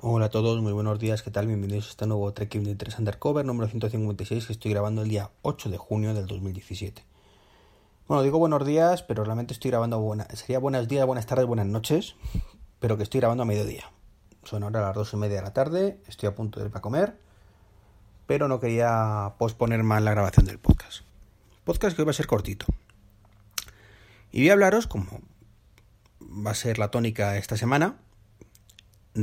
Hola a todos, muy buenos días, ¿qué tal? Bienvenidos a este nuevo Trek 23 Undercover número 156 que estoy grabando el día 8 de junio del 2017. Bueno, digo buenos días, pero realmente estoy grabando buena... sería buenos días, buenas tardes, buenas noches, pero que estoy grabando a mediodía. Son ahora las dos y media de la tarde, estoy a punto de ir para comer, pero no quería posponer más la grabación del podcast. Podcast que hoy va a ser cortito. Y voy a hablaros, como va a ser la tónica esta semana,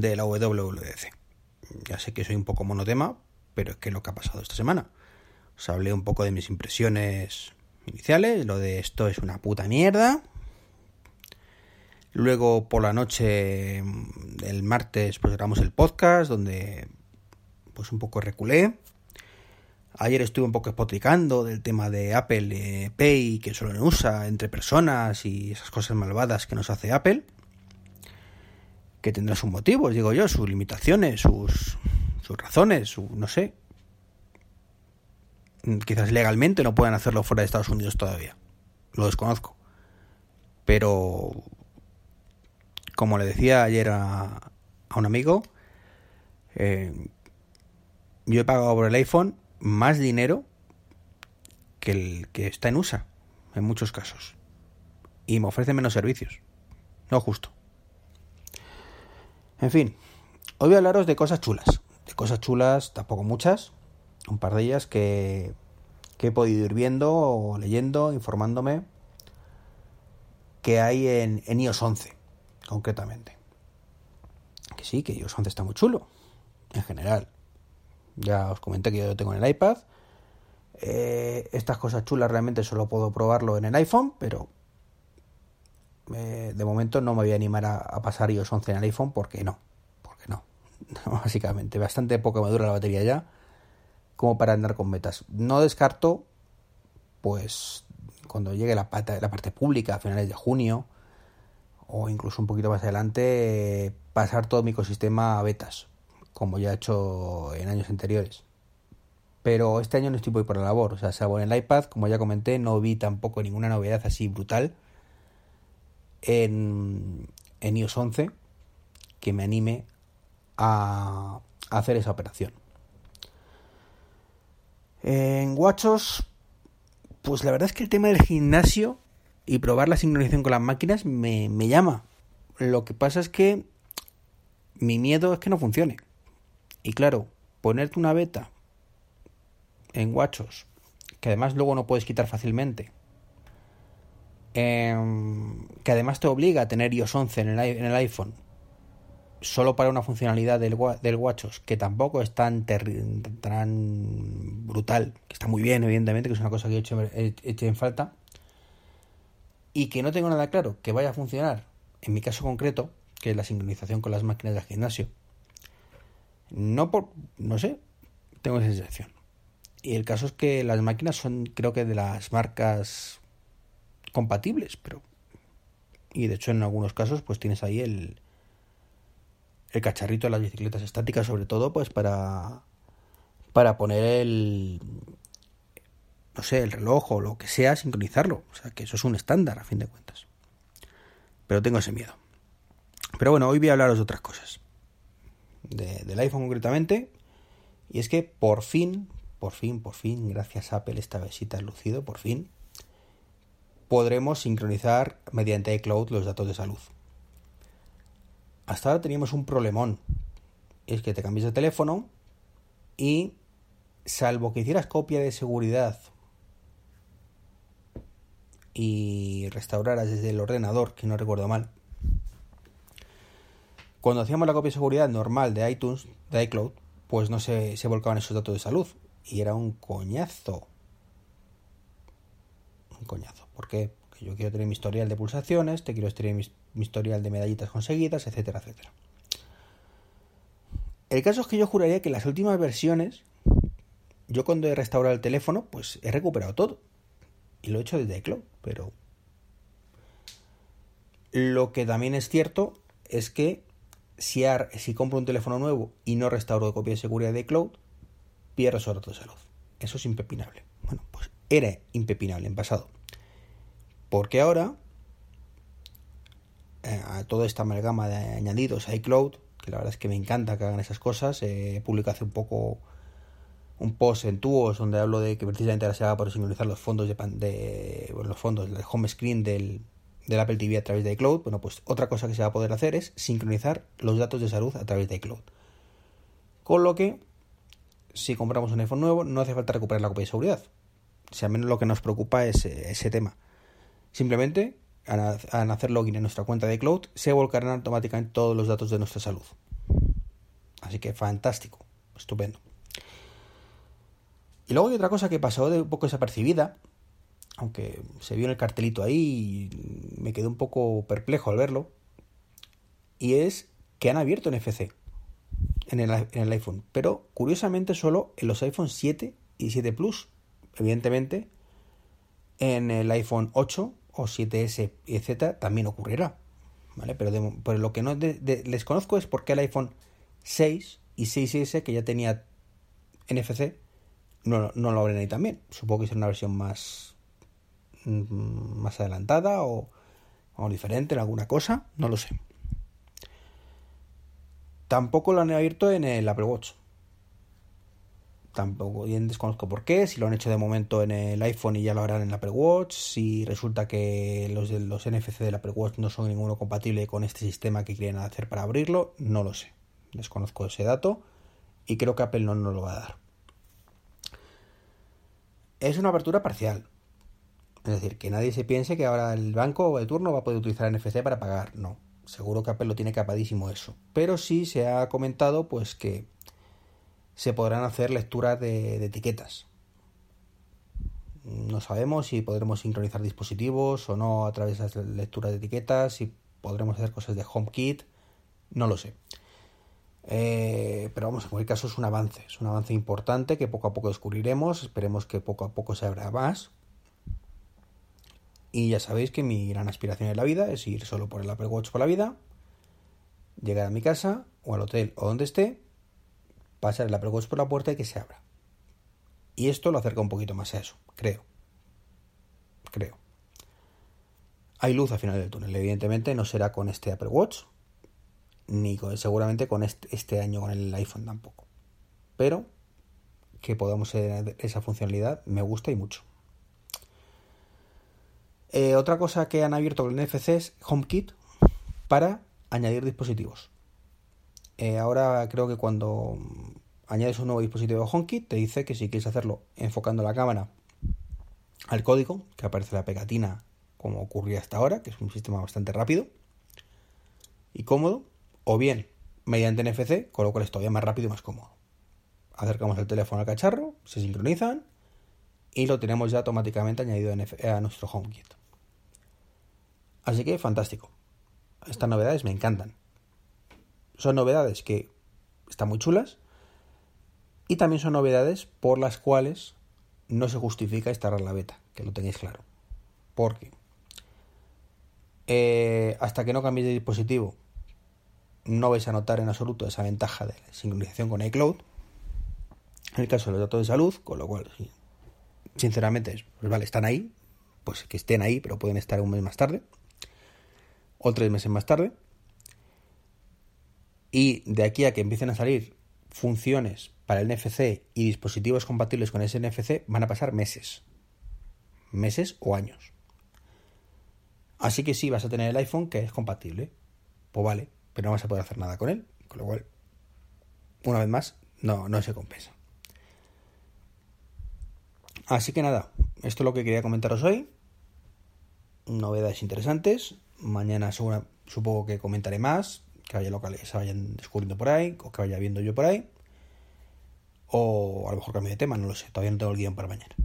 de la WWDC. Ya sé que soy un poco monotema, pero es que lo que ha pasado esta semana. Os hablé un poco de mis impresiones iniciales, lo de esto es una puta mierda. Luego por la noche, el martes, pues grabamos el podcast donde pues un poco reculé. Ayer estuve un poco espotricando del tema de Apple Pay que solo no usa entre personas y esas cosas malvadas que nos hace Apple que tendrá sus motivos, digo yo, sus limitaciones, sus, sus razones, su, no sé. Quizás legalmente no puedan hacerlo fuera de Estados Unidos todavía. Lo desconozco. Pero, como le decía ayer a, a un amigo, eh, yo he pagado por el iPhone más dinero que el que está en USA, en muchos casos. Y me ofrece menos servicios. No justo. En fin, hoy voy a hablaros de cosas chulas. De cosas chulas, tampoco muchas. Un par de ellas que, que he podido ir viendo o leyendo, informándome, que hay en, iOS 11, concretamente. Que sí, que iOS 11 está muy chulo, en general. Ya os comenté que yo lo tengo en el iPad. Eh, estas cosas chulas realmente solo puedo probarlo en el iPhone, pero de momento no me voy a animar a, pasar iOS 11 en el iPhone porque no, porque no, básicamente, bastante poco me dura la batería ya como para andar con metas. No descarto, pues, cuando llegue la parte, la parte pública a finales de junio o incluso un poquito más adelante, pasar todo mi ecosistema a betas, como ya he hecho en años anteriores. Pero este año no estoy por la labor, o sea, salvo en el iPad, como ya comenté, no vi tampoco ninguna novedad así brutal en, en iOS 11 que me anime a, hacer esa operación. En WatchOS, pues la verdad es que el tema del gimnasio y probar la sincronización con las máquinas me, me llama. Lo que pasa es que mi miedo es que no funcione. Y claro, ponerte una beta en WatchOS, que además luego no puedes quitar fácilmente, eh, que además te obliga a tener iOS 11 en el, iPhone solo para una funcionalidad del, del WatchOS que tampoco es tan, tan brutal, que está muy bien, evidentemente, que es una cosa que he hecho en falta, y que no tengo nada claro que vaya a funcionar, en mi caso concreto, que es la sincronización con las máquinas del gimnasio. No por, no sé, tengo esa sensación. Y el caso es que las máquinas son, creo que de las marcas compatibles, pero... Y de hecho en algunos casos pues tienes ahí el, el cacharrito de las bicicletas estáticas, sobre todo pues para, para poner el, no sé, el reloj o lo que sea, sincronizarlo. O sea que eso es un estándar a fin de cuentas. Pero tengo ese miedo. Pero bueno, hoy voy a hablaros de otras cosas. De, del iPhone concretamente. Y es que por fin, por fin, por fin, gracias a Apple esta besita lucido, por fin, podremos sincronizar mediante iCloud los datos de salud. Hasta ahora teníamos un problemón. Es que te cambias de teléfono y salvo que hicieras copia de seguridad y restauraras desde el ordenador, que no recuerdo mal, cuando hacíamos la copia de seguridad normal de iTunes, de iCloud, pues no se, se volcaban esos datos de salud. Y era un coñazo un coñazo. ¿Por qué? Porque yo quiero tener mi historial de pulsaciones, te quiero tener mi, mi historial de medallitas conseguidas, etcétera, etcétera. El caso es que yo juraría que en las últimas versiones, yo cuando he restaurado el teléfono, pues he recuperado todo. Y lo he hecho desde iCloud, pero... Lo que también es cierto es que si, si compro un teléfono nuevo y no restauro de copia de seguridad de iCloud, pierdo esos datos de salud. Eso es impepinable. Bueno, pues era impepinable en pasado. Porque ahora, eh, a toda esta amalgama de añadidos a iCloud, que la verdad es que me encanta que hagan esas cosas. Eh, he publicado hace un poco un post en Tuos donde hablo de que precisamente ahora se haga por sincronizar los fondos de, de los fondos del home screen del, del Apple TV a través de iCloud. Bueno, pues otra cosa que se va a poder hacer es sincronizar los datos de salud a través de iCloud. Con lo que, si compramos un iPhone nuevo, no hace falta recuperar la copia de seguridad. Si al menos lo que nos preocupa es eh, ese tema. Simplemente, al hacer login en nuestra cuenta de iCloud, se volcarán automáticamente todos los datos de nuestra salud. Así que fantástico, estupendo. Y luego hay otra cosa que pasó de un poco desapercibida, aunque se vio en el cartelito ahí y me quedé un poco perplejo al verlo, y es que han abierto NFC en el, en el iPhone, pero curiosamente solo en los iPhone 7 y 7 Plus. Evidentemente, en el iPhone 8 o 7S, etc., también ocurrirá. ¿Vale? Pero, de, lo que no les conozco es por qué el iPhone 6 y 6S, que ya tenía NFC, no, no lo abren ahí también. Supongo que es una versión más, mm, más adelantada o, o diferente en alguna cosa, no lo sé. Tampoco lo han abierto en el Apple Watch. Tampoco bien desconozco por qué, si lo han hecho de momento en el iPhone y ya lo harán en el Apple Watch, si resulta que los, de, los NFC del Apple Watch no son ninguno compatible con este sistema que quieren hacer para abrirlo, no lo sé. Desconozco ese dato y creo que Apple no nos lo va a dar es una apertura parcial. Es decir, que nadie se piense que ahora el banco de turno va a poder utilizar NFC para pagar. No, seguro que Apple lo tiene capadísimo eso. Pero sí se ha comentado pues que se podrán hacer lecturas de, etiquetas. No sabemos si podremos sincronizar dispositivos o no a través de las lecturas de etiquetas, si podremos hacer cosas de HomeKit, no lo sé. Eh, pero vamos, en cualquier caso es un avance, es un avance importante que poco a poco descubriremos, esperemos que poco a poco se abra más. Y ya sabéis que mi gran aspiración en la vida es ir solo por el Apple Watch por la vida, llegar a mi casa o al hotel o donde esté, pasar el Watch por la puerta y que se abra. Y esto lo acerca un poquito más a eso, creo. Creo. Hay luz al final del túnel, evidentemente no será con este Apple Watch, ni seguramente con este, año con el iPhone tampoco. Pero que podamos tener esa funcionalidad me gusta y mucho. Eh, otra cosa que han abierto con el NFC es HomeKit para añadir dispositivos. Eh, ahora creo que cuando añades un nuevo dispositivo de HomeKit te dice que si quieres hacerlo enfocando la cámara al código, que aparece la pegatina como ocurría hasta ahora, que es un sistema bastante rápido y cómodo, o bien mediante NFC, con lo cual es todavía más rápido y más cómodo. Acercamos el teléfono al cacharro, se sincronizan y lo tenemos ya automáticamente añadido a nuestro HomeKit. Así que fantástico. Estas novedades me encantan. Son novedades que están muy chulas y también son novedades por las cuales no se justifica instalar la beta, que lo tengáis claro. Porque eh, hasta que no cambiéis de dispositivo no vais a notar en absoluto esa ventaja de la sincronización con iCloud. En el caso de los datos de salud, con lo cual, sinceramente, pues vale, están ahí, pues que estén ahí, pero pueden estar un mes más tarde, o tres meses más tarde. Y de aquí a que empiecen a salir funciones para el NFC y dispositivos compatibles con ese NFC, van a pasar meses. Meses o años. Así que sí, vas a tener el iPhone que es compatible. Pues vale, pero no vas a poder hacer nada con él, con lo cual, una vez más, no, no se compensa. Así que nada, esto es lo que quería comentaros hoy. Novedades interesantes. Mañana supongo que comentaré más, que vaya locales, se vayan descubriendo por ahí, o que vaya viendo yo por ahí. O a lo mejor cambio de tema, no lo sé, todavía no tengo el guion para mañana.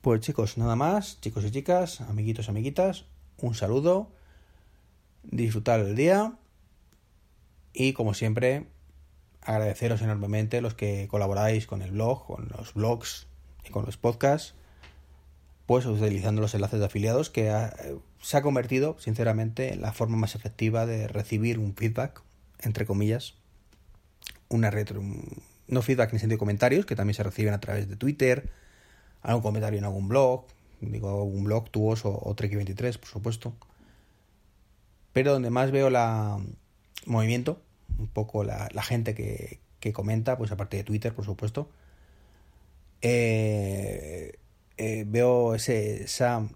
Pues chicos, nada más, chicos y chicas, amiguitos, amiguitas, un saludo disfrutar el día y como siempre agradeceros enormemente los que colaboráis con el blog, con los blogs y con los podcasts, pues utilizando los enlaces de afiliados que se ha convertido sinceramente en la forma más efectiva de recibir un feedback, entre comillas, una retro, no feedback en sentido de comentarios, que también se reciben a través de Twitter, algún comentario en algún blog, digo algún blog, tuos o, o Trek23, por supuesto pero donde más veo la, movimiento, un poco la, gente que, que, comenta, pues aparte de Twitter, por supuesto. Eh, eh, veo esa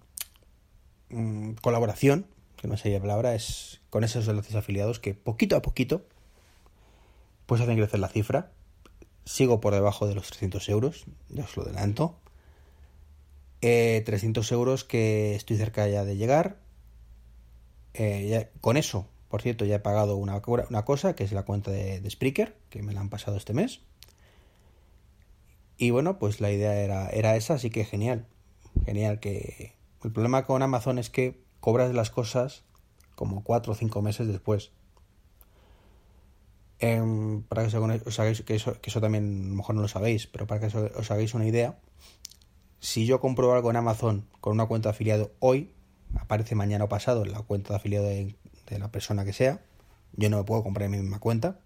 mm, colaboración, que no sé la palabra, es con esos enlaces afiliados que poquito a poquito pues hacen crecer la cifra. Sigo por debajo de los 300 euros, ya os lo adelanto. 300 eh, euros que estoy cerca ya de llegar. Eh, con eso, por cierto, ya he pagado una, una cosa, que es la cuenta de, de, Spreaker, que me la han pasado este mes. Y bueno, pues la idea era, era esa, así que genial. Genial que... El problema con Amazon es que cobras las cosas como 4 o 5 meses después. Em, para que os hagáis, que eso, que eso también a lo mejor no lo sabéis, pero para que os hagáis una idea, si yo compro algo en Amazon con una cuenta de afiliado hoy, aparece mañana o pasado en la cuenta de afiliado de, la persona que sea, yo no me puedo comprar en mi misma cuenta.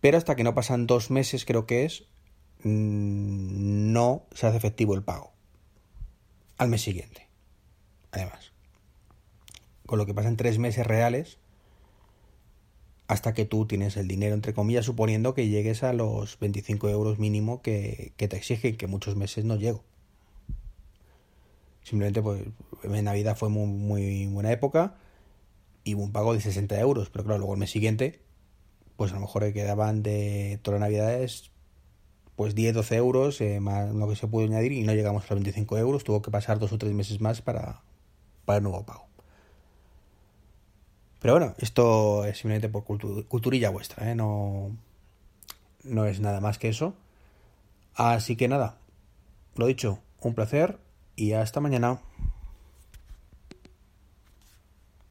Pero hasta que no pasan dos meses, creo que es, mm, no se hace efectivo el pago. Al mes siguiente. Además. Con lo que pasan tres meses reales hasta que tú tienes el dinero, entre comillas, suponiendo que llegues a los 25 euros mínimo que, te exigen, que muchos meses no llego. Simplemente, pues, en Navidad fue muy, muy buena época y hubo un pago de 60 euros, pero claro, luego el mes siguiente, pues a lo mejor quedaban de todas las Navidades, pues 10, 12 euros, eh, más lo que se pudo añadir y no llegamos a los 25 euros, tuvo que pasar dos o tres meses más para, para el nuevo pago. Pero bueno, esto es simplemente por culturilla vuestra, ¿eh? no, no es nada más que eso. Así que nada, lo dicho, un placer y hasta mañana.